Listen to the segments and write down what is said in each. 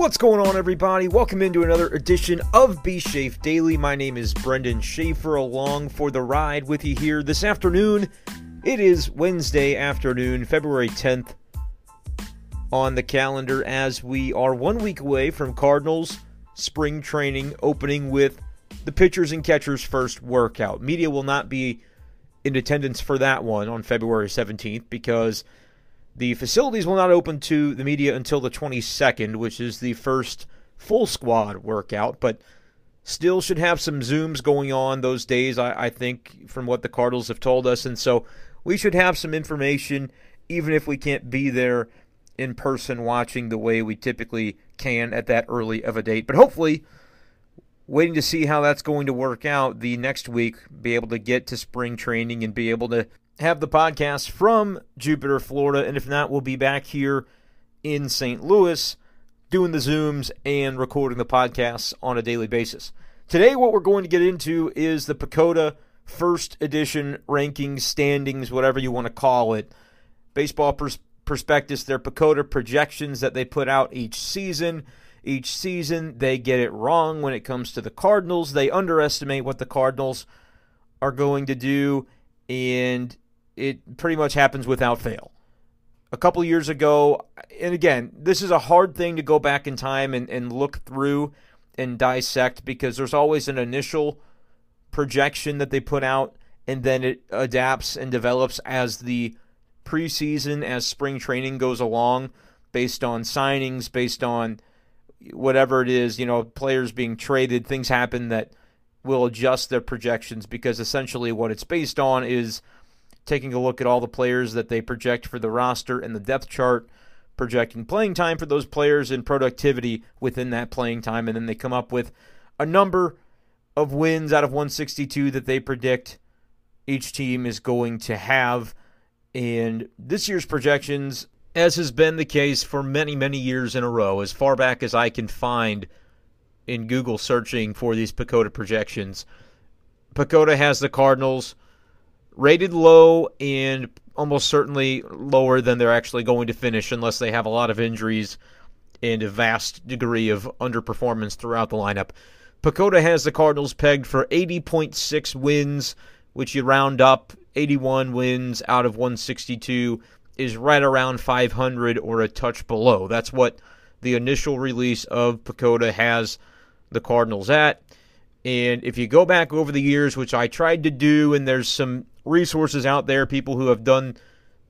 What's going on, everybody? Welcome into another edition of B Shafe Daily. My name is Brendan Schaefer, along for the ride with you here this afternoon. It is Wednesday afternoon, February 10th, on the calendar as we are one week away from Cardinals spring training opening with the pitchers and catchers' first workout. Media will not be in attendance for that one on February 17th because the facilities will not open to the media until the 22nd, which is the first full squad workout, but still should have some Zooms going on those days, I, I, think, from what the Cardinals have told us. And so we should have some information, even if we can't be there in person watching the way we typically can at that early of a date. But hopefully, waiting to see how that's going to work out the next week, be able to get to spring training and be able to have the podcast from Jupiter, Florida. And if not, we'll be back here in St. Louis doing the Zooms and recording the podcasts on a daily basis. Today, what we're going to get into is the PECOTA first edition rankings, standings, whatever you want to call it. Baseball pers- prospectus, their PECOTA projections that they put out each season. Each season, they get it wrong when it comes to the Cardinals. They underestimate what the Cardinals are going to do, and it pretty much happens without fail. A couple years ago, and again, this is a hard thing to go back in time and, and look through and dissect because there's always an initial projection that they put out, and then it adapts and develops as the preseason, as spring training goes along, based on signings, based on whatever it is, you know, players being traded, things happen that will adjust their projections because essentially what it's based on is taking a look at all the players that they project for the roster and the depth chart, projecting playing time for those players and productivity within that playing time, and then they come up with a number of wins out of 162 that they predict each team is going to have. And this year's projections, as has been the case for many, many years in a row, as far back as I can find in Google searching for these PECOTA projections, PECOTA has the Cardinals rated low and almost certainly lower than they're actually going to finish unless they have a lot of injuries and a vast degree of underperformance throughout the lineup. PECOTA has the Cardinals pegged for 80.6 wins, which you round up 81 wins out of 162 is right around 500 or a touch below. That's what the initial release of PECOTA has the Cardinals at. And if you go back over the years, which I tried to do, and there's some resources out there, people who have done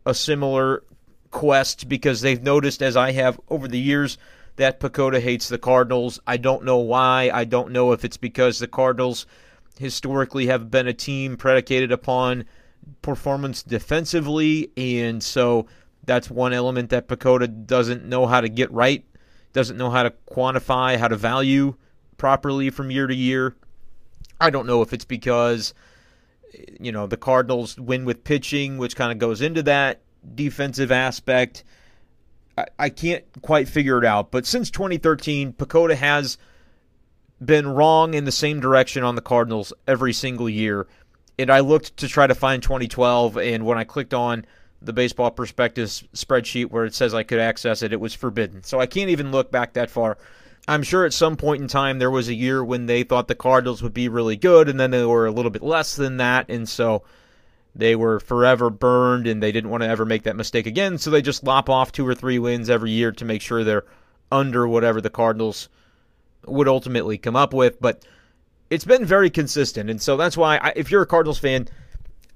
a similar quest because they've noticed, as I have over the years, that PECOTA hates the Cardinals. I don't know why. I don't know if it's because the Cardinals historically have been a team predicated upon performance defensively, and so that's one element that PECOTA doesn't know how to get right, doesn't know how to quantify, how to value properly from year to year. I don't know if it's because you know the Cardinals win with pitching, which kind of goes into that defensive aspect. I, I can't quite figure it out, but since 2013, PECOTA has been wrong in the same direction on the Cardinals every single year. And I looked to try to find 2012, and when I clicked on the baseball prospectus spreadsheet where it says I could access it, it was forbidden. So I can't even look back that far. I'm sure at some point in time there was a year when they thought the Cardinals would be really good, and then they were a little bit less than that, and so they were forever burned, and they didn't want to ever make that mistake again. So they just lop off two or three wins every year to make sure they're under whatever the Cardinals would ultimately come up with. But it's been very consistent, and so that's why I, if you're a Cardinals fan,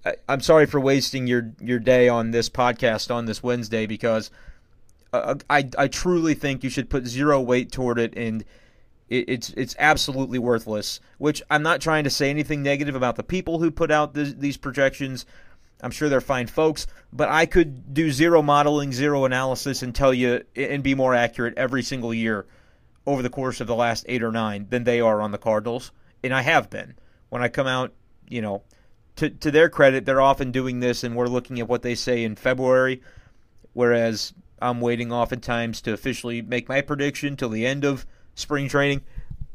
I, I'm sorry for wasting your your day on this podcast on this Wednesday because I I truly think you should put zero weight toward it, and it, it's it's absolutely worthless. Which I'm not trying to say anything negative about the people who put out this, these projections. I'm sure they're fine folks, but I could do zero modeling, zero analysis, and tell you and be more accurate every single year over the course of the last eight or nine than they are on the Cardinals, and I have been. When I come out, you know, to to their credit, they're often doing this, and we're looking at what they say in February, whereas I'm waiting oftentimes to officially make my prediction till the end of spring training.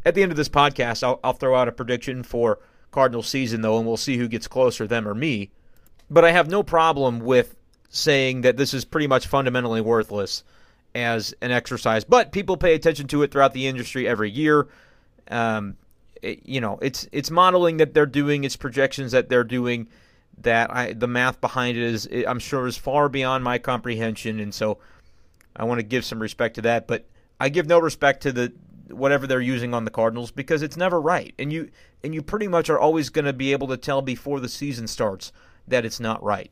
At the end of this podcast, I'll, I'll throw out a prediction for Cardinal season, though, and we'll see who gets closer, them or me. But I have no problem with saying that this is pretty much fundamentally worthless as an exercise, but people pay attention to it throughout the industry every year. Um, it, you know, it's it's modeling that they're doing, it's projections that they're doing. That I the math behind it is, I'm sure, is far beyond my comprehension, and so I want to give some respect to that. But I give no respect to the whatever they're using on the Cardinals because it's never right, and you and you pretty much are always going to be able to tell before the season starts that it's not right.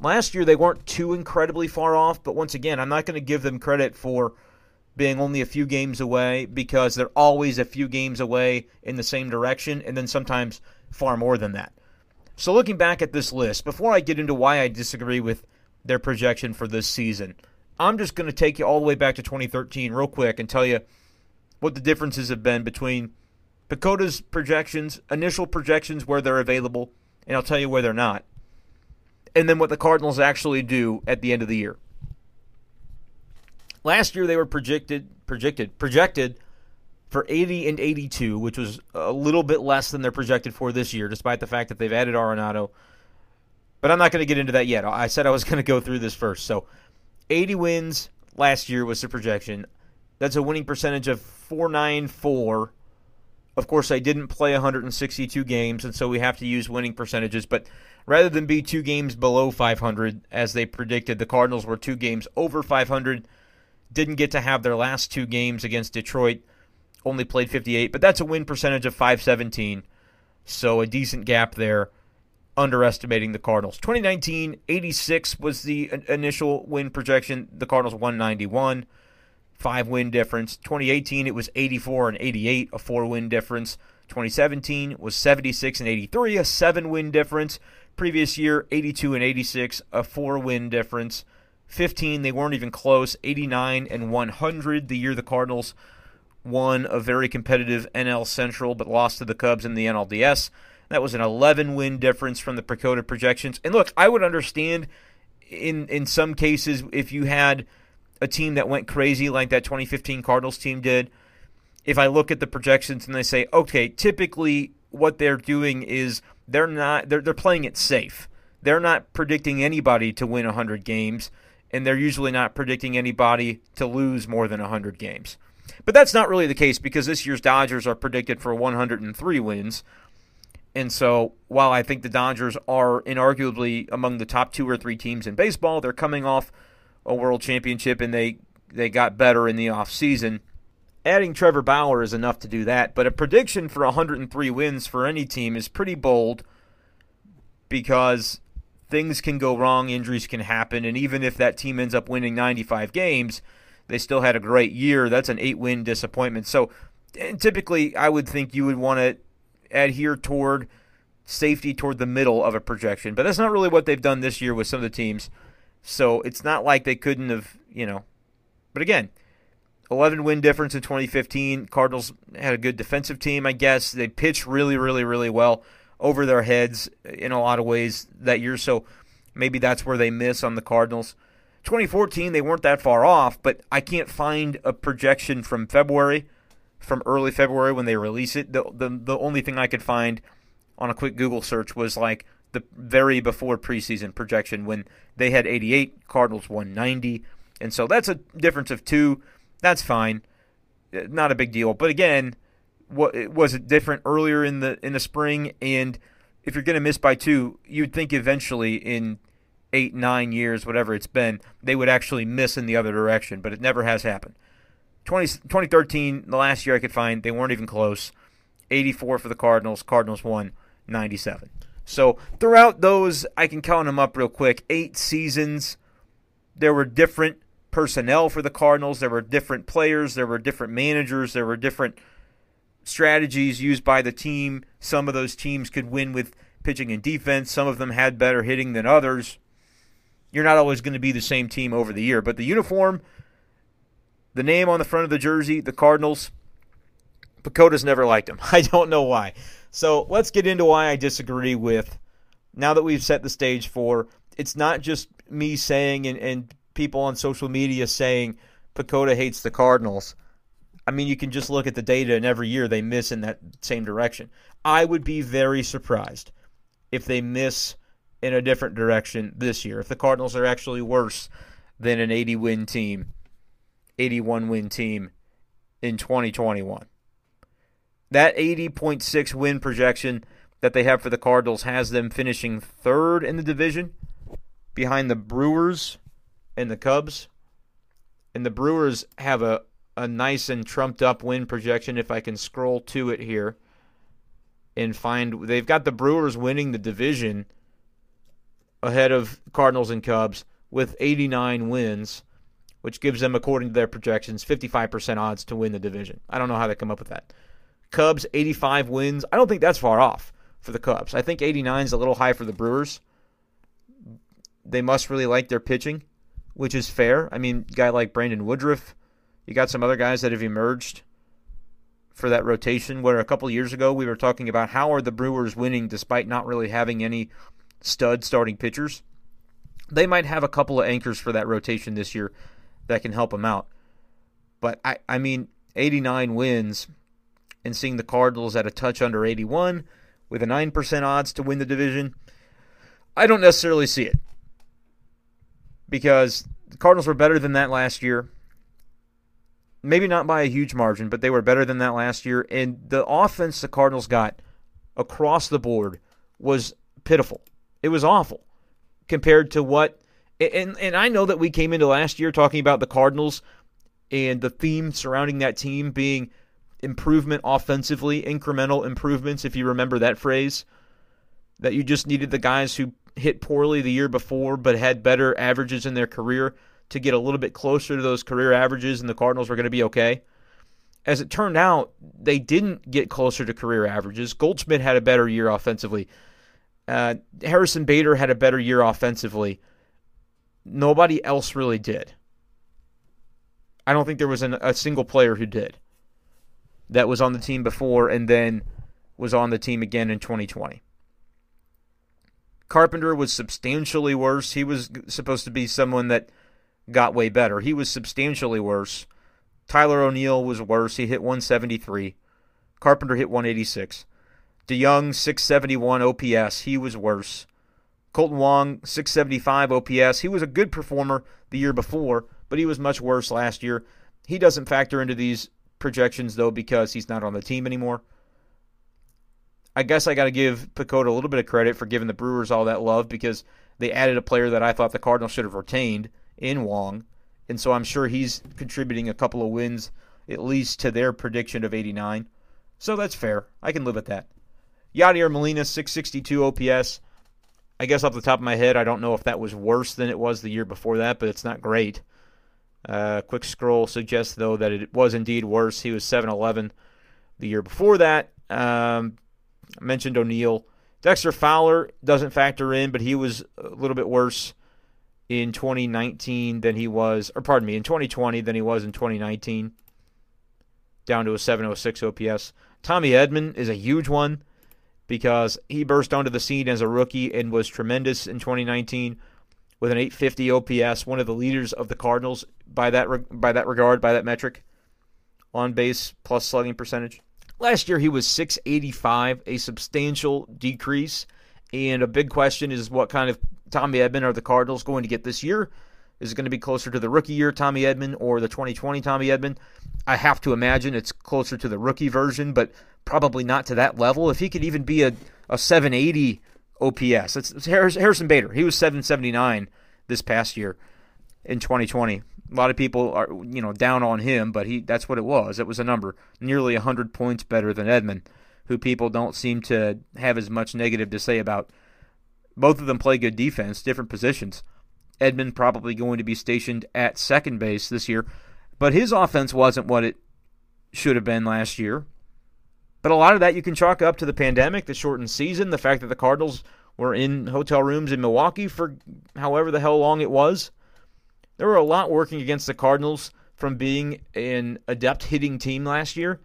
Last year they weren't too incredibly far off, but once again, I'm not going to give them credit for being only a few games away because they're always a few games away in the same direction, and then sometimes far more than that. So, looking back at this list, before I get into why I disagree with their projection for this season, I'm just going to take you all the way back to 2013 real quick and tell you what the differences have been between PECOTA's projections, initial projections where they're available, and I'll tell you where they're not, and then what the Cardinals actually do at the end of the year. Last year they were projected projected projected for 80 and 82, which was a little bit less than they're projected for this year, despite the fact that they've added Arenado. But I'm not going to get into that yet. I said I was going to go through this first. So 80 wins last year was the projection. That's a winning percentage of 494. Of course, I didn't play 162 games, and so we have to use winning percentages. But rather than be two games below 500, as they predicted, the Cardinals were two games over 500 didn't get to have their last two games against Detroit. Only played 58, but that's a win percentage of 517. So a decent gap there, underestimating the Cardinals. 2019, 86 was the initial win projection. The Cardinals 191, five win difference. 2018, it was 84 and 88, a four win difference. 2017 was 76 and 83, a seven win difference. Previous year, 82 and 86, a four win difference. 15, they weren't even close. 89 and 100, the year the Cardinals won a very competitive NL Central but lost to the Cubs in the NLDS. That was an 11 win difference from the PECOTA projections. And look, I would understand in in some cases if you had a team that went crazy like that 2015 Cardinals team did. If I look at the projections and they say, okay, typically what they're doing is they're not they're they're playing it safe. They're not predicting anybody to win 100 games and they're usually not predicting anybody to lose more than 100 games. But that's not really the case because this year's Dodgers are predicted for 103 wins. And so, while I think the Dodgers are inarguably among the top two or three teams in baseball, they're coming off a world championship and they, they got better in the offseason. Adding Trevor Bauer is enough to do that, but a prediction for 103 wins for any team is pretty bold because things can go wrong, injuries can happen, and even if that team ends up winning 95 games, they still had a great year. That's an eight win disappointment. So typically, I would think you would want to adhere toward safety toward the middle of a projection, but that's not really what they've done this year with some of the teams. So it's not like they couldn't have, you know. But again, 11 win difference in 2015. Cardinals had a good defensive team, I guess. They pitched really, really, really well over their heads in a lot of ways that year. So maybe that's where they miss on the Cardinals. 2014, they weren't that far off, but I can't find a projection from February, from early February when they release it. The, the, the only thing I could find on a quick Google search was like the very before preseason projection when they had 88, Cardinals 190. And so that's a difference of two. That's fine. Uh, not a big deal. But again, what was it different earlier in the in the spring? And if you're going to miss by two, you'd think eventually in eight, nine years, whatever it's been, they would actually miss in the other direction. But it never has happened. 20, 2013, the last year I could find, they weren't even close. 84 for the Cardinals. Cardinals won 97. So throughout those, I can count them up real quick. Eight seasons. There were different personnel for the Cardinals. There were different players. There were different managers. There were different strategies used by the team. Some of those teams could win with pitching and defense. Some of them had better hitting than others. You're not always going to be the same team over the year, but the uniform, the name on the front of the jersey, the Cardinals, PECOTA's never liked them. I don't know why. So let's get into why I disagree with. Now that we've set the stage for, it's not just me saying and, and people on social media saying PECOTA hates the Cardinals. I mean, you can just look at the data, and every year they miss in that same direction. I would be very surprised if they miss in a different direction this year. If the Cardinals are actually worse than an 80 win team, 81 win team in 2021. That 80.6 win projection that they have for the Cardinals has them finishing third in the division behind the Brewers and the Cubs. And the Brewers have a, a nice and trumped up win projection if I can scroll to it here and find they've got the Brewers winning the division ahead of Cardinals and Cubs with 89 wins, which gives them, according to their projections, 55% odds to win the division. I don't know how they come up with that. Cubs, 85 wins. I don't think that's far off for the Cubs. I think 89 is a little high for the Brewers. They must really like their pitching, which is fair. I mean, guy like Brandon Woodruff, you got some other guys that have emerged for that rotation. Where a couple years ago we were talking about how are the Brewers winning despite not really having any stud starting pitchers. They might have a couple of anchors for that rotation this year that can help them out. But I, I mean, 89 wins and seeing the Cardinals at a touch under 81 with a 9% odds to win the division, I don't necessarily see it. Because the Cardinals were better than that last year. Maybe not by a huge margin, but they were better than that last year. And the offense the Cardinals got across the board was pitiful. It was awful compared to what. And, and I know that we came into last year talking about the Cardinals and the theme surrounding that team being improvement offensively, incremental improvements, if you remember that phrase. That you just needed the guys who hit poorly the year before but had better averages in their career to get a little bit closer to those career averages, and the Cardinals were going to be okay. As it turned out, they didn't get closer to career averages. Goldschmidt had a better year offensively. Uh, Harrison Bader had a better year offensively. Nobody else really did. I don't think there was an, a single player who did that was on the team before and then was on the team again in 2020. Carpenter was substantially worse. He was supposed to be someone that got way better. He was substantially worse. Tyler O'Neill was worse. He hit 173. Carpenter hit 186. DeJong 671 OPS. He was worse. Kolten Wong 675 OPS. He was a good performer the year before, but he was much worse last year. He doesn't factor into these projections though because he's not on the team anymore. I guess I got to give PECOTA a little bit of credit for giving the Brewers all that love because they added a player that I thought the Cardinals should have retained in Wong, and so I'm sure he's contributing a couple of wins at least to their prediction of 89. So that's fair. I can live with that. Yadier Molina 662 OPS. I guess off the top of my head, I don't know if that was worse than it was the year before that, but it's not great. Uh, quick scroll suggests, though, that it was indeed worse. He was 7 11 the year before that. Um, I mentioned O'Neill. Dexter Fowler doesn't factor in, but he was a little bit worse in 2019 than he was, or pardon me, in 2020 than he was in 2019, down to a 706 OPS. Tommy Edman is a huge one because he burst onto the scene as a rookie and was tremendous in 2019 with an 850 OPS, one of the leaders of the Cardinals by that re- by that regard, by that metric, on base plus slugging percentage. Last year he was 685, a substantial decrease, and a big question is what kind of Tommy Edman are the Cardinals going to get this year? Is it going to be closer to the rookie year Tommy Edman or the 2020 Tommy Edman? I have to imagine it's closer to the rookie version, but probably not to that level. If he could even be a, a 780 OPS, it's, it's Harrison Bader. He was 779 this past year in 2020. A lot of people are you know down on him, but he that's what it was. It was a number nearly 100 points better than Edman, who people don't seem to have as much negative to say about. Both of them play good defense, different positions. Edman probably going to be stationed at second base this year, but his offense wasn't what it should have been last year. But a lot of that you can chalk up to the pandemic, the shortened season, the fact that the Cardinals were in hotel rooms in Milwaukee for however the hell long it was. There were a lot working against the Cardinals from being an adept hitting team last year,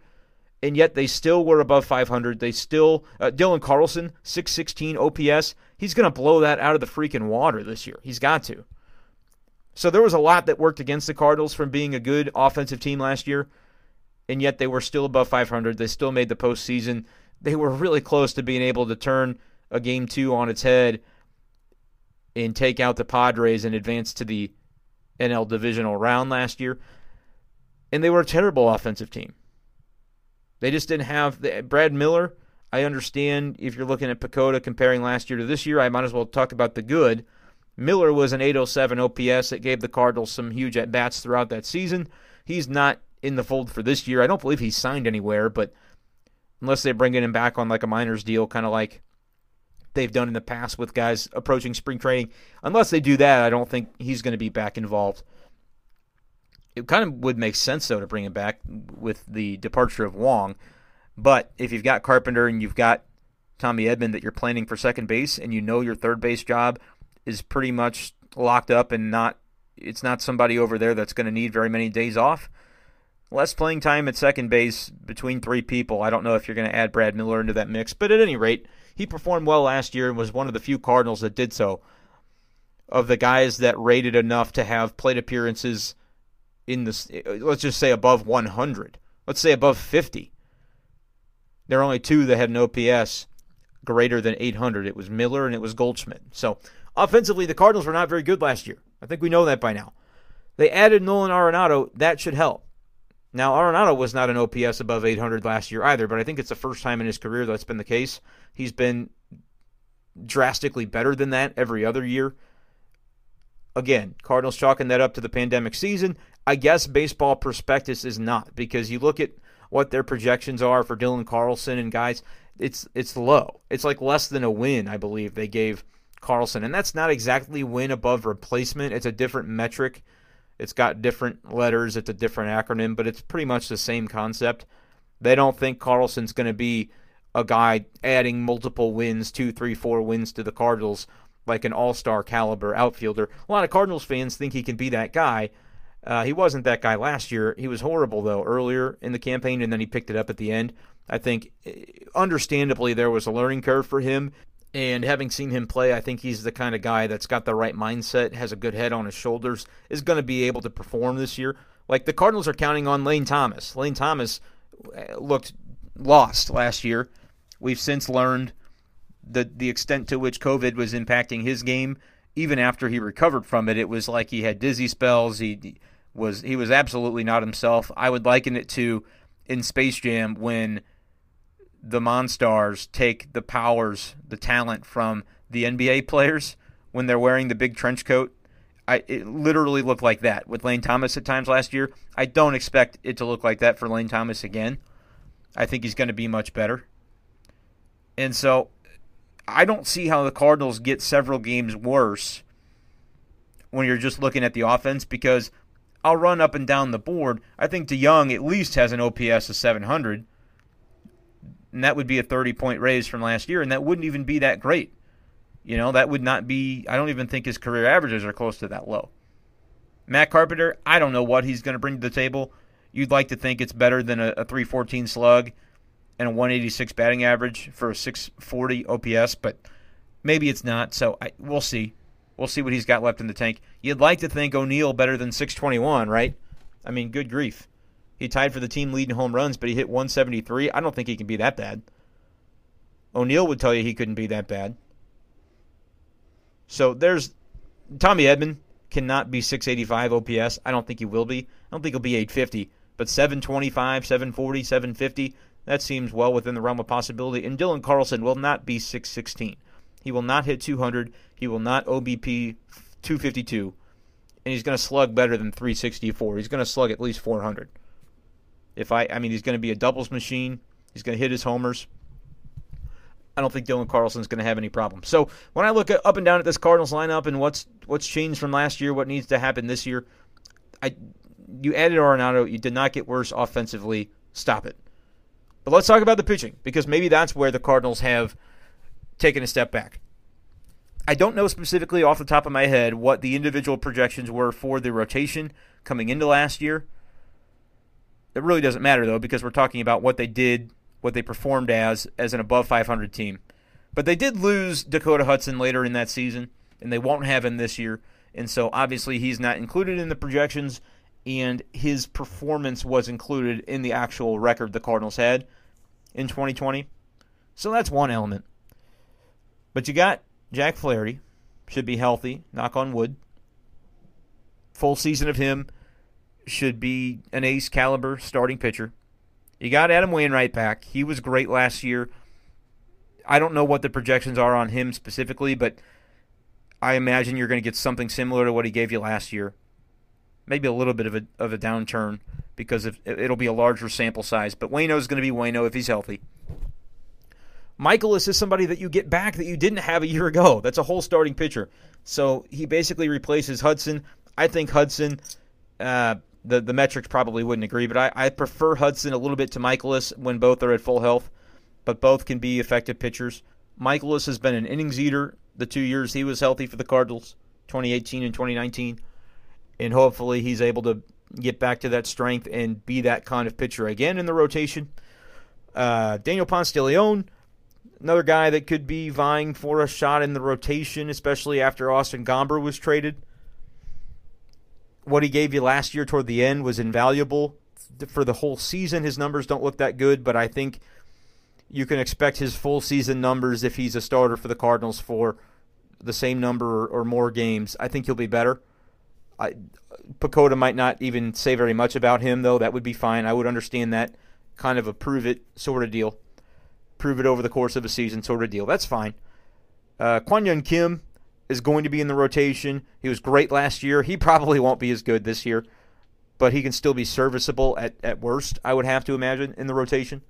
and yet they still were above 500. They still uh, Dylan Carlson 616 OPS. He's going to blow that out of the freaking water this year. He's got to. So there was a lot that worked against the Cardinals from being a good offensive team last year, and yet they were still above 500. They still made the postseason. They were really close to being able to turn a game two on its head and take out the Padres and advance to the NL divisional round last year. and they were a terrible offensive team. They just didn't have the, Brad Miller. I understand if you're looking at PECOTA comparing last year to this year, I might as well talk about the good. Miller was an 807 OPS that gave the Cardinals some huge at bats throughout that season. He's not in the fold for this year. I don't believe he's signed anywhere, but unless they bring him back on like a minors deal, kind of like they've done in the past with guys approaching spring training, unless they do that, I don't think he's going to be back involved. It kind of would make sense though to bring him back with the departure of Wong. But if you've got Carpenter and you've got Tommy Edman that you're planning for second base and you know your third base job is pretty much locked up and not it's not somebody over there that's going to need very many days off. Less playing time at second base between three people. I don't know if you're going to add Brad Miller into that mix, but at any rate, he performed well last year and was one of the few Cardinals that did so. Of the guys that rated enough to have plate appearances in the let's just say above 100, let's say above 50. There are only two that had an OPS greater than 800. It was Miller and it was Goldschmidt. So offensively, the Cardinals were not very good last year. I think we know that by now. They added Nolan Arenado. That should help. Now, Arenado was not an OPS above 800 last year either, but I think it's the first time in his career that's been the case. He's been drastically better than that every other year. Again, Cardinals chalking that up to the pandemic season. I guess baseball prospectus is not because you look at what their projections are for Dylan Carlson and guys, it's it's low. It's like less than a win, I believe they gave Carlson, and that's not exactly win above replacement. It's a different metric. It's got different letters. It's a different acronym, but it's pretty much the same concept. They don't think Carlson's going to be a guy adding multiple wins, two, three, four wins to the Cardinals, like an all star caliber outfielder. A lot of Cardinals fans think he can be that guy. Uh, he wasn't that guy last year. He was horrible, though, earlier in the campaign, and then he picked it up at the end. I think, eh, understandably, there was a learning curve for him. And having seen him play, I think he's the kind of guy that's got the right mindset, has a good head on his shoulders, is going to be able to perform this year. Like the Cardinals are counting on Lane Thomas. Lane Thomas eh, looked lost last year. We've since learned the the extent to which COVID was impacting his game. Even after he recovered from it, it was like he had dizzy spells. He was he was absolutely not himself. I would liken it to in Space Jam when the Monstars take the powers, the talent from the NBA players when they're wearing the big trench coat. I it literally looked like that with Lane Thomas at times last year. I don't expect it to look like that for Lane Thomas again. I think he's going to be much better. And so I don't see how the Cardinals get several games worse when you're just looking at the offense because I'll run up and down the board. I think DeJong at least has an OPS of 700, and that would be a 30 point raise from last year, and that wouldn't even be that great. You know, that would not be, I don't even think his career averages are close to that low. Matt Carpenter, I don't know what he's going to bring to the table. You'd like to think it's better than a, a 314 slug and a 186 batting average for a 640 OPS, but maybe it's not. So I, we'll see. We'll see what he's got left in the tank. You'd like to think O'Neill better than 621, right? I mean, good grief. He tied for the team lead in home runs, but he hit 173. I don't think he can be that bad. O'Neill would tell you he couldn't be that bad. So there's Tommy Edman cannot be 685 OPS. I don't think he will be. I don't think he'll be 850, but 725, 740, 750, that seems well within the realm of possibility. And Dylan Carlson will not be 616. He will not hit 200. He will not OBP 252. And he's going to slug better than 364. He's going to slug at least 400. If I, I mean, he's going to be a doubles machine. He's going to hit his homers. I don't think Dylan Carlson's going to have any problems. So when I look up and down at this Cardinals lineup and what's what's changed from last year, what needs to happen this year, I you added Arenado, you did not get worse offensively. Stop it. But let's talk about the pitching because maybe that's where the Cardinals have taken a step back. I don't know specifically off the top of my head what the individual projections were for the rotation coming into last year. It really doesn't matter though because we're talking about what they did, what they performed as as an above 500 team. But they did lose Dakota Hudson later in that season and they won't have him this year. And so obviously he's not included in the projections and his performance was included in the actual record the Cardinals had in 2020. So that's one element. But you got Jack Flaherty, should be healthy, knock on wood. Full season of him should be an ace caliber starting pitcher. You got Adam Wainwright back. He was great last year. I don't know what the projections are on him specifically, but I imagine you're going to get something similar to what he gave you last year. Maybe a little bit of a of a downturn because of, it'll be a larger sample size. But Wayno's going to be Wayno if he's healthy. Mikolas is somebody that you get back that you didn't have a year ago. That's a whole starting pitcher. So he basically replaces Hudson. I think Hudson, uh, the the metrics probably wouldn't agree, but I, I prefer Hudson a little bit to Mikolas when both are at full health, but both can be effective pitchers. Mikolas has been an innings eater the two years he was healthy for the Cardinals, 2018 and 2019, and hopefully he's able to get back to that strength and be that kind of pitcher again in the rotation. Uh, Daniel Ponce de Leon, another guy that could be vying for a shot in the rotation, especially after Austin Gomber was traded. What he gave you last year toward the end was invaluable. For the whole season, his numbers don't look that good, but I think you can expect his full season numbers if he's a starter for the Cardinals for the same number or, or more games. I think he'll be better. I, PECOTA might not even say very much about him, though. That would be fine. I would understand that kind of a prove it sort of deal. Prove it over the course of a season sort of deal. That's fine. Uh, Kwang Kim is going to be in the rotation. He was great last year. He probably won't be as good this year, but he can still be serviceable at, at worst, I would have to imagine, in the rotation.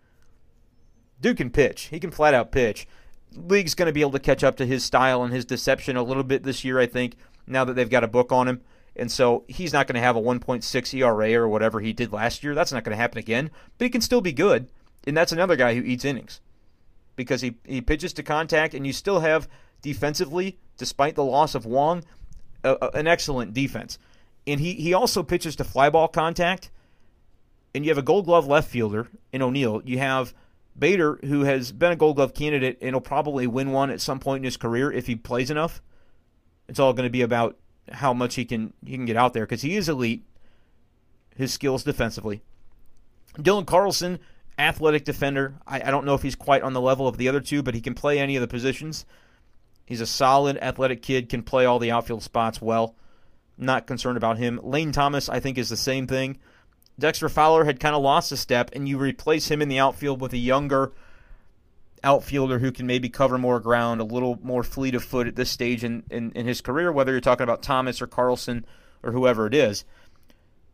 Dude can pitch. He can flat out pitch. League's going to be able to catch up to his style and his deception a little bit this year, I think, now that they've got a book on him. And so he's not going to have a 1.6 ERA or whatever he did last year. That's not going to happen again. But he can still be good. And that's another guy who eats innings because he, he pitches to contact, and you still have defensively, despite the loss of Wong, a, a, an excellent defense. And he, he also pitches to fly ball contact. And you have a gold glove left fielder in O'Neill. You have Bader, who has been a gold glove candidate and will probably win one at some point in his career if he plays enough. It's all going to be about how much he can he can get out there because he is elite. His skills defensively. Dylan Carlson, athletic defender. I, I don't know if he's quite on the level of the other two, but he can play any of the positions. He's a solid athletic kid, can play all the outfield spots well. Not concerned about him. Lane Thomas, I think, is the same thing. Dexter Fowler had kind of lost a step, and you replace him in the outfield with a younger, outfielder who can maybe cover more ground, a little more fleet of foot at this stage in, in, in his career, whether you're talking about Thomas or Carlson or whoever it is.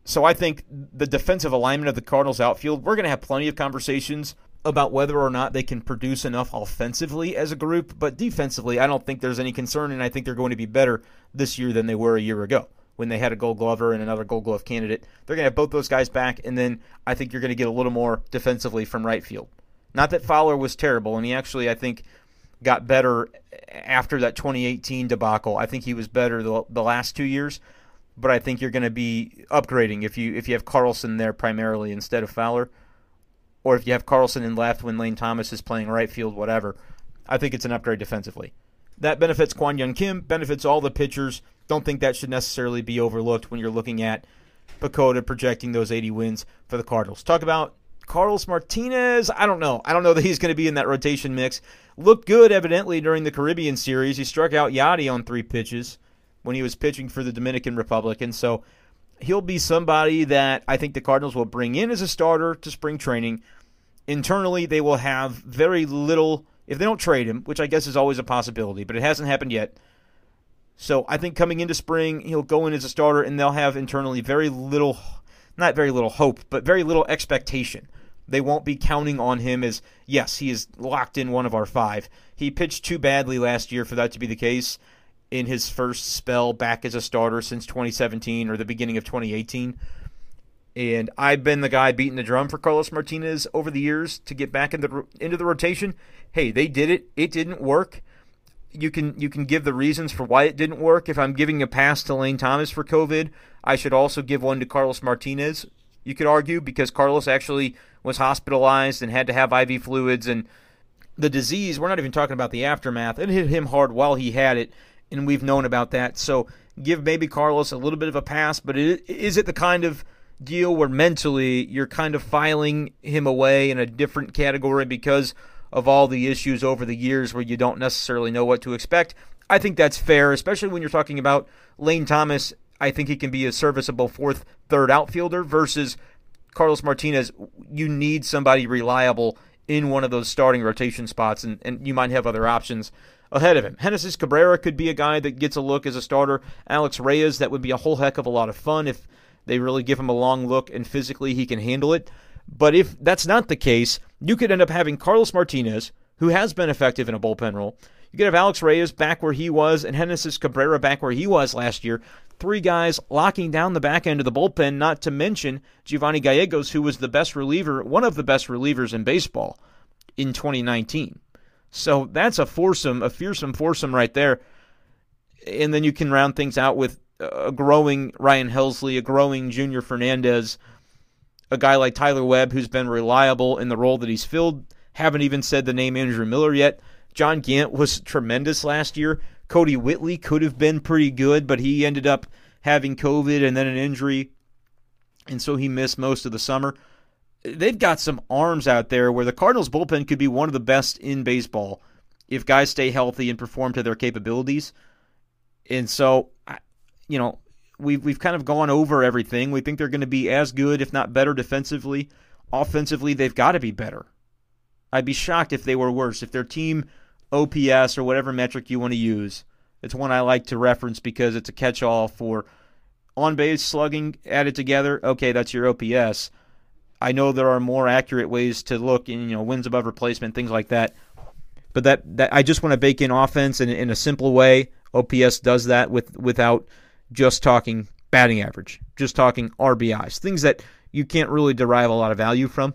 So I think the defensive alignment of the Cardinals outfield, we're going to have plenty of conversations about whether or not they can produce enough offensively as a group, but defensively, I don't think there's any concern, and I think they're going to be better this year than they were a year ago when they had a gold glover and another gold glove candidate. They're going to have both those guys back, and then I think you're going to get a little more defensively from right field. Not that Fowler was terrible, and he actually, I think, got better after that 2018 debacle. I think he was better the, the last two years, but I think you're going to be upgrading if you if you have Carlson there primarily instead of Fowler, or if you have Carlson in left when Lane Thomas is playing right field, whatever. I think it's an upgrade defensively. That benefits Kwang Hyun Kim, benefits all the pitchers. Don't think that should necessarily be overlooked when you're looking at PECOTA projecting those 80 wins for the Cardinals. Talk about Carlos Martinez, I don't know. I don't know that he's going to be in that rotation mix. Looked good, evidently, during the Caribbean series. He struck out Yadi on three pitches when he was pitching for the Dominican Republic. And so he'll be somebody that I think the Cardinals will bring in as a starter to spring training. Internally, they will have very little, if they don't trade him, which I guess is always a possibility, but it hasn't happened yet. So I think coming into spring, he'll go in as a starter, and they'll have internally very little, not very little hope, but very little expectation they won't be counting on him as, yes, he is locked in one of our five. He pitched too badly last year for that to be the case in his first spell back as a starter since 2017 or the beginning of 2018. And I've been the guy beating the drum for Carlos Martinez over the years to get back into the, into the rotation. Hey, they did it. It didn't work. You can you can give the reasons for why it didn't work. If I'm giving a pass to Lane Thomas for COVID, I should also give one to Carlos Martinez. You could argue because Carlos actually was hospitalized and had to have IV fluids and the disease, we're not even talking about the aftermath. It hit him hard while he had it, and we've known about that. So give maybe Carlos a little bit of a pass, but it, is it the kind of deal where mentally you're kind of filing him away in a different category because of all the issues over the years where you don't necessarily know what to expect? I think that's fair, especially when you're talking about Lane Thomas. I think he can be a serviceable fourth, third outfielder versus Carlos Martinez. You need somebody reliable in one of those starting rotation spots, and, and you might have other options ahead of him. Genesis Cabrera could be a guy that gets a look as a starter. Alex Reyes, that would be a whole heck of a lot of fun if they really give him a long look and physically he can handle it. But if that's not the case, you could end up having Carlos Martinez, who has been effective in a bullpen role. You could have Alex Reyes back where he was and Genesis Cabrera back where he was last year. Three guys locking down the back end of the bullpen, not to mention Giovanny Gallegos, who was the best reliever, one of the best relievers in baseball in 2019. So that's a foursome, a fearsome foursome right there. And then you can round things out with a growing Ryan Helsley, a growing Junior Fernandez, a guy like Tyler Webb who's been reliable in the role that he's filled. Haven't even said the name Andrew Miller yet. John Gant was tremendous last year. Kodi Whitley could have been pretty good, but he ended up having COVID and then an injury, and so he missed most of the summer. They've got some arms out there where the Cardinals bullpen could be one of the best in baseball if guys stay healthy and perform to their capabilities. And so, you know, we've we've kind of gone over everything. We think they're going to be as good, if not better, defensively. Offensively, they've got to be better. I'd be shocked if they were worse. If their team OPS or whatever metric you want to use, it's one I like to reference because it's a catch-all for on base slugging added together. Okay, that's your OPS. I know there are more accurate ways to look in, you know, wins above replacement, things like that. But that, that I just want to bake in offense in, in a simple way. OPS does that with without just talking batting average, just talking RBIs, things that you can't really derive a lot of value from.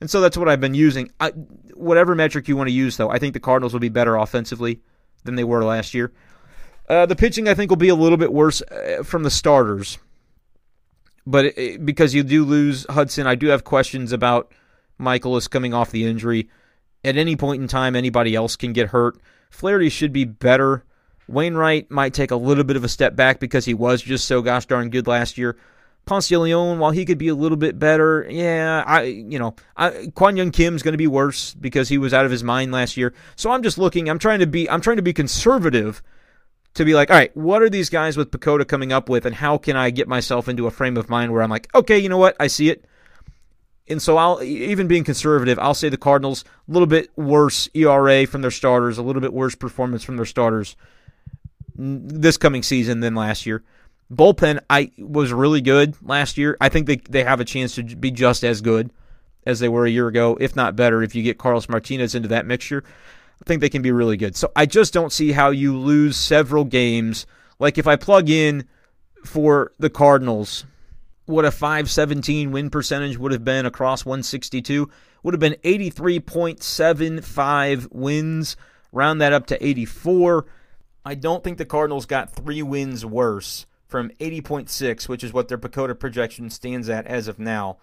And so that's what I've been using. I, whatever metric you want to use, though, I think the Cardinals will be better offensively than they were last year. Uh, the pitching, I think, will be a little bit worse uh, from the starters. But it, because you do lose Hudson, I do have questions about Mikolas coming off the injury. At any point in time, anybody else can get hurt. Flaherty should be better Wainwright might take a little bit of a step back because he was just so gosh darn good last year. Ponce de Leon, while he could be a little bit better, yeah, I you know, I, Kwang Hyun Kim's going to be worse because he was out of his mind last year. So I'm just looking. I'm trying to be. I'm trying to be conservative to be like, all right, what are these guys with PECOTA coming up with, and how can I get myself into a frame of mind where I'm like, okay, you know what, I see it. And so I'll even being conservative, I'll say the Cardinals a little bit worse ERA from their starters, a little bit worse performance from their starters this coming season than last year. Bullpen, I was really good last year. I think they they have a chance to be just as good as they were a year ago, if not better. If you get Carlos Martinez into that mixture, I think they can be really good. So I just don't see how you lose several games. Like if I plug in for the Cardinals, what a 517 win percentage would have been across 162 would have been 83.75 wins. Round that up to 84. I don't think the Cardinals got three wins worse from 80.6, which is what their PECOTA projection stands at as of now,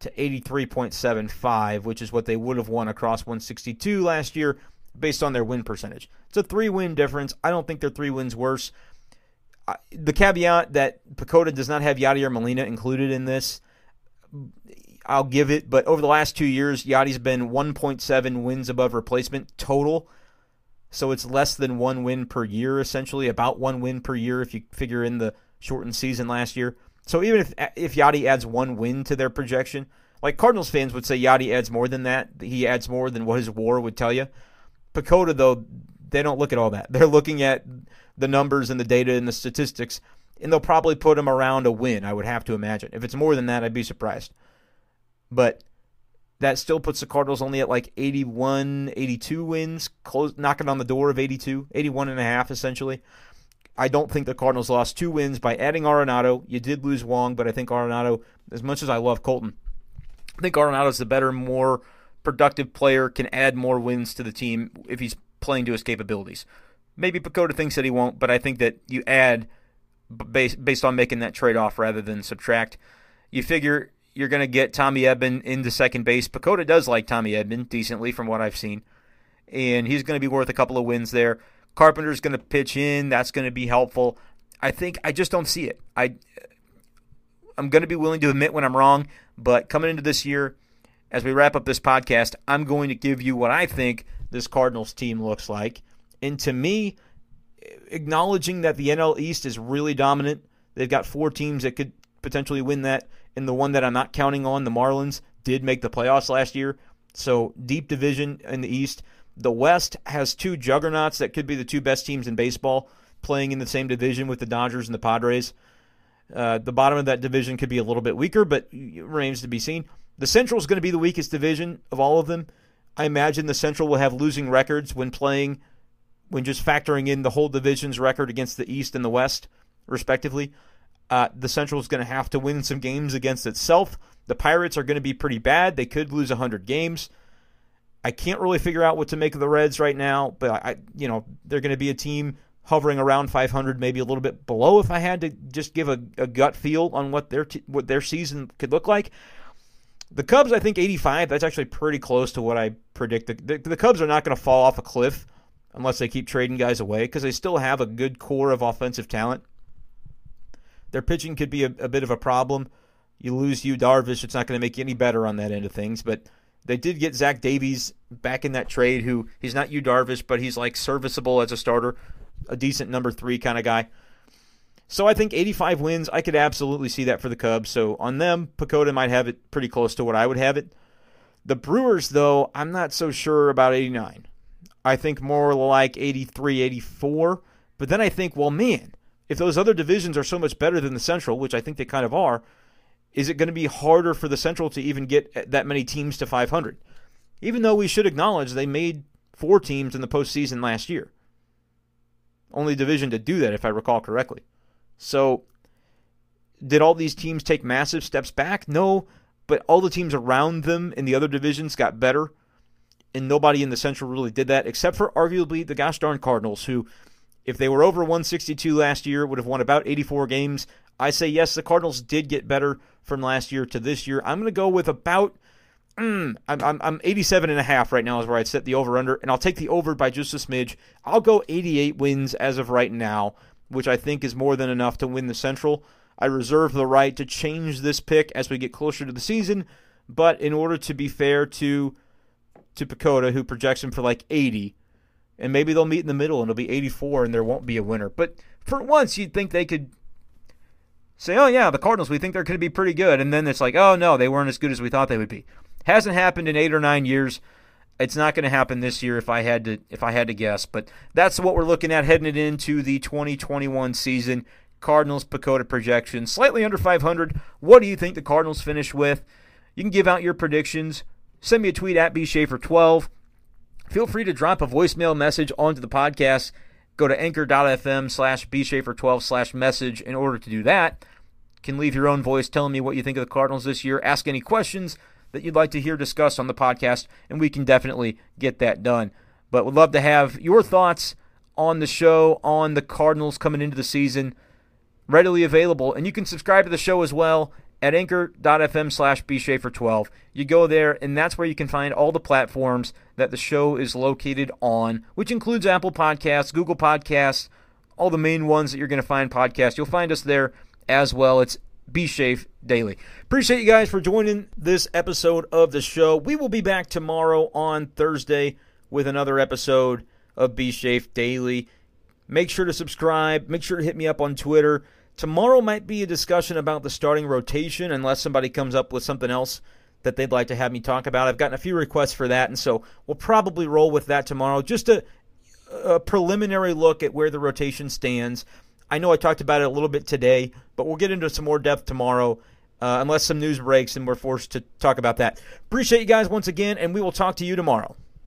to 83.75, which is what they would have won across 162 last year based on their win percentage. It's a three win difference. I don't think they're three wins worse. The caveat that PECOTA does not have Yadier Molina included in this, I'll give it, but over the last two years, Yadi's been 1.7 wins above replacement total so it's less than one win per year, essentially, about one win per year if you figure in the shortened season last year. So even if if Yadi adds one win to their projection, like Cardinals fans would say Yadi adds more than that. He adds more than what his WAR would tell you. PECOTA though, they don't look at all that. They're looking at the numbers and the data and the statistics, and they'll probably put him around a win. I would have to imagine. If it's more than that, I'd be surprised. But that still puts the Cardinals only at like 81, 82 wins, close, knocking on the door of 82, 81 and a half essentially. I don't think the Cardinals lost two wins by adding Arenado. You did lose Wong, but I think Arenado, as much as I love Kolten, I think Arenado's the better, more productive player, can add more wins to the team if he's playing to his capabilities. Maybe PECOTA thinks that he won't, but I think that you add based based on making that trade off rather than subtract. You figure you're going to get Tommy Edman into second base. PECOTA does like Tommy Edman decently from what I've seen, and he's going to be worth a couple of wins there. Carpenter's going to pitch in. That's going to be helpful. I think I just don't see it. I I'm going to be willing to admit when I'm wrong, but coming into this year, as we wrap up this podcast, I'm going to give you what I think this Cardinals team looks like. And to me, acknowledging that the NL East is really dominant, They've got four teams that could potentially win that, and the one that I'm not counting on, the Marlins, did make the playoffs last year. So deep division in the East. The West has two juggernauts that could be the two best teams in baseball playing in the same division with the Dodgers and the Padres. Uh, the bottom of that division could be a little bit weaker, but remains to be seen. The Central is going to be the weakest division of all of them. I imagine the Central will have losing records when playing, when just factoring in the whole division's record against the East and the West, respectively. Uh, the Central is going to have to win some games against itself. The Pirates are going to be pretty bad. They could lose 100 games. I can't really figure out what to make of the Reds right now, but I, you know, they're going to be a team hovering around 500, maybe a little bit below. If I had to just give a, a gut feel on what their t- what their season could look like, the Cubs, I think 85. That's actually pretty close to what I predict. The, the, Cubs are not going to fall off a cliff unless they keep trading guys away because they still have a good core of offensive talent. Their pitching could be a, a bit of a problem. You lose Yu Darvish, it's not going to make you any better on that end of things. But they did get Zach Davies back in that trade, who he's not Yu Darvish, but he's like serviceable as a starter a decent number three kind of guy. So I think 85 wins, I could absolutely see that for the Cubs. So on them, PECOTA might have it pretty close to what I would have it. The Brewers, though, I'm not so sure about 89. I think more like 83, 84. But then I think, well, man, if those other divisions are so much better than the Central, which I think they kind of are, is it going to be harder for the Central to even get that many teams to 500? Even though we should acknowledge they made four teams in the postseason last year. Only division to do that, if I recall correctly. So, did all these teams take massive steps back? No, but all the teams around them in the other divisions got better, and nobody in the Central really did that, except for arguably the gosh darn Cardinals, who, if they were over 162 last year, would have won about 84 games. I say yes, the Cardinals did get better from last year to this year. I'm going to go with about Mm, I'm, I'm, I'm 87 and a half right now is where I'd set the over under, and I'll take the over by just a smidge. I'll go 88 wins as of right now, which I think is more than enough to win the Central. I reserve the right to change this pick as we get closer to the season, but in order to be fair to to PECOTA, who projects him for like 80, and maybe they'll meet in the middle and it'll be 84 and there won't be a winner. But for once, you'd think they could say, oh, yeah, the Cardinals, we think they're going to be pretty good. And then it's like, oh, no, they weren't as good as we thought they would be. Hasn't happened in eight or nine years. It's not going to happen this year if I had to if I had to guess, but that's what we're looking at heading into the 2021 season. Cardinals PECOTA projection slightly under 500. What do you think the Cardinals finish with? You can give out your predictions. Send me a tweet at bshafer12. Feel free to drop a voicemail message onto the podcast. Go to anchor.fm slash bshafer12 slash message in order to do that. Can leave your own voice telling me what you think of the Cardinals this year. Ask any questions that you'd like to hear discussed on the podcast, and we can definitely get that done. But would love to have your thoughts on the show, on the Cardinals coming into the season, readily available. And you can subscribe to the show as well at anchor.fm slash bshafer12. You go there, and that's where you can find all the platforms that the show is located on, which includes Apple Podcasts, Google Podcasts, all the main ones that you're going to find podcasts. You'll find us there as well. It's be Safe Daily. Appreciate you guys for joining this episode of the show. We will be back tomorrow on Thursday with another episode of Be Safe Daily. Make sure to subscribe. Make sure to hit me up on Twitter. Tomorrow might be a discussion about the starting rotation, unless somebody comes up with something else that they'd like to have me talk about. I've gotten a few requests for that, and so we'll probably roll with that tomorrow. Just a, a preliminary look at where the rotation stands. I know I talked about it a little bit today, but we'll get into some more depth tomorrow. Uh, unless some news breaks and we're forced to talk about that. Appreciate you guys once again, and we will talk to you tomorrow.